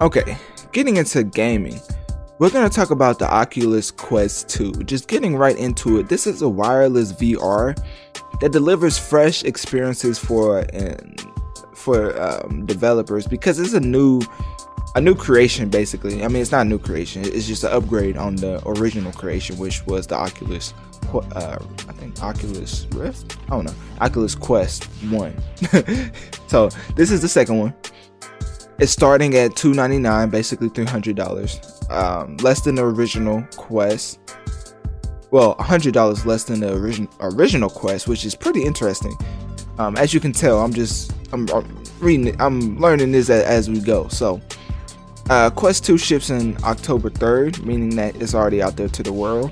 Okay, getting into gaming, we're going to talk about the Oculus Quest 2. Just getting right into it, this is a wireless VR that delivers fresh experiences for for um, developers because it's a new a new creation basically. I mean, it's not a new creation; it's just an upgrade on the original creation, which was the Oculus. Uh, I think Oculus Rift. I don't know. Oculus Quest One. so this is the second one. It's starting at two ninety nine, basically three hundred dollars, um, less than the original Quest. Well, hundred dollars less than the original original Quest, which is pretty interesting. Um, as you can tell, I'm just I'm, I'm reading it, I'm learning this as, as we go. So, uh, Quest Two ships in October third, meaning that it's already out there to the world.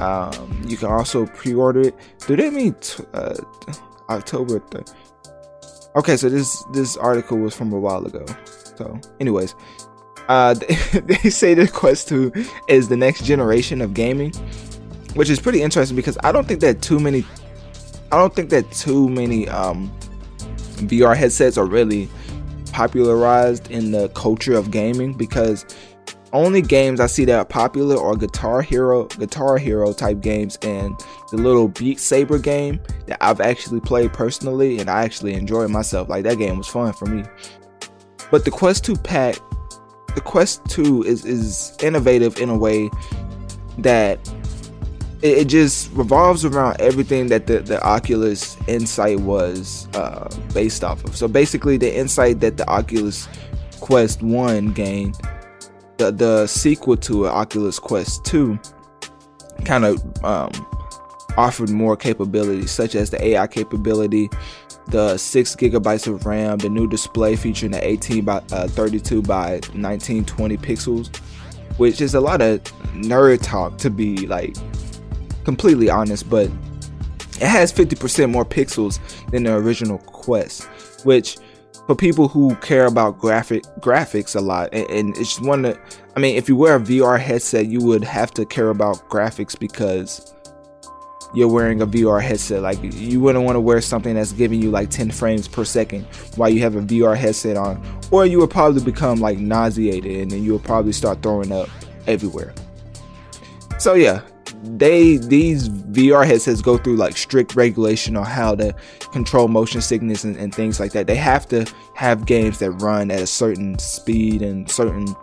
Um, you can also pre-order it. Do they mean t- uh, October third? Okay, so this this article was from a while ago. So, anyways, uh, they say the Quest 2 is the next generation of gaming, which is pretty interesting because I don't think that too many, I don't think that too many um, VR headsets are really popularized in the culture of gaming because only games I see that are popular are Guitar Hero, Guitar Hero type games, and the little Beat Saber game that I've actually played personally, and I actually enjoyed myself. Like that game was fun for me. But the Quest 2 pack, the Quest 2 is is innovative in a way that it, it just revolves around everything that the, the Oculus Insight was uh, based off of. So basically, the insight that the Oculus Quest 1 gained the the sequel to it, Oculus Quest 2, kind of um, offered more capabilities, such as the AI capability, the six gigabytes of RAM, the new display featuring the 18 by uh, 32 by 1920 pixels, which is a lot of nerd talk to be like completely honest, but it has 50% more pixels than the original Quest, which for people who care about graphic graphics a lot and, and it's one of i mean if you wear a vr headset you would have to care about graphics because you're wearing a vr headset. Like you wouldn't want to wear something that's giving you like 10 frames per second while you have a vr headset on or you would probably become like nauseated and then you would probably start throwing up everywhere. So yeah they these VR headsets go through like strict regulation on how to control motion sickness and, and, things like that. They have to have games that run at a certain speed and certain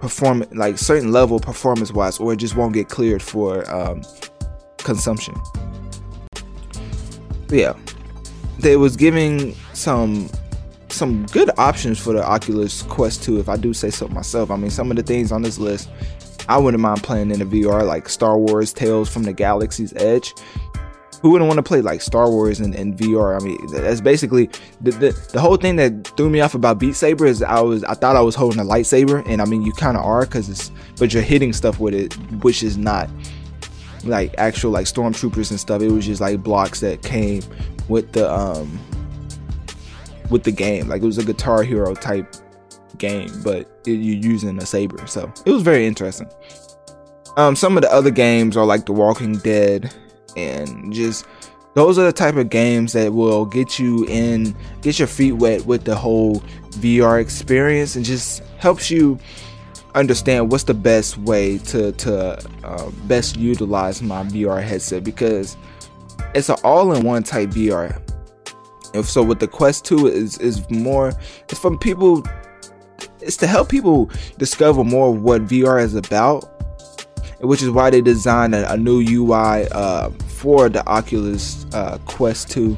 perform like certain level performance wise, or it just won't get cleared for um, consumption. But yeah, they was giving some some good options for the Oculus Quest 2 if I do say so myself. I mean, some of the things on this list I wouldn't mind playing in a VR like Star Wars Tales from the Galaxy's Edge. Who wouldn't want to play like Star Wars in, in VR? I mean, that's basically the, the, the whole thing that threw me off about Beat Saber is I was I thought I was holding a lightsaber, and I mean you kind of are because it's but you're hitting stuff with it, which is not like actual like stormtroopers and stuff. It was just like blocks that came with the um with the game. Like it was a Guitar Hero type game, but it, you're using a saber. So it was very interesting. Um, some of the other games are like The Walking Dead, and just those are the type of games that will get you in, get your feet wet with the whole VR experience, and just helps you understand what's the best way to to uh, best utilize my VR headset because it's an all-in-one type VR. And so with the Quest 2 is is more it's from people it's to help people discover more of what VR is about, which is why they designed a, a new UI uh, for the Oculus uh, Quest 2,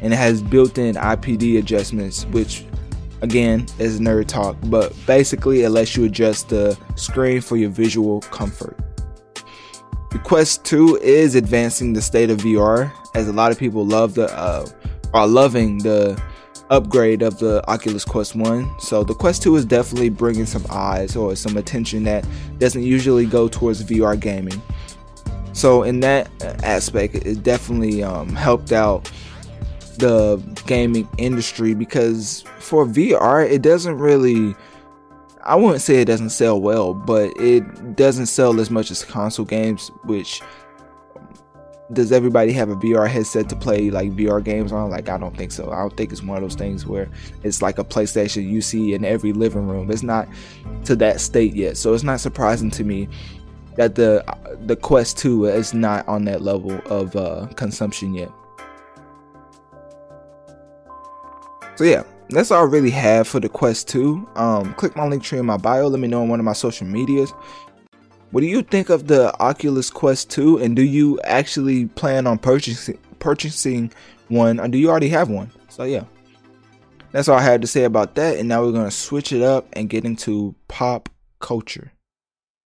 and it has built-in IPD adjustments, which again is nerd talk, but basically it lets you adjust the screen for your visual comfort. The Quest 2 is advancing the state of VR, as a lot of people love the uh, are loving the upgrade of the Oculus Quest 1. So the Quest 2 is definitely bringing some eyes or some attention that doesn't usually go towards VR gaming. So in that aspect, it definitely um, helped out the gaming industry because for VR, it doesn't really. I wouldn't say it doesn't sell well, but it doesn't sell as much as console games, which does everybody have a VR headset to play like VR games on? Like, I don't think so. I don't think it's one of those things where it's like a PlayStation you see in every living room. It's not to that state yet, so it's not surprising to me that the the Quest 2 is not on that level of uh, consumption yet. So yeah, that's all I really have for the Quest 2. Um, click my link tree in my bio. Let me know on one of my social medias. What do you think of the Oculus Quest 2 and do you actually plan on purchasing purchasing one or do you already have one? So yeah. That's all I had to say about that and now we're going to switch it up and get into pop culture.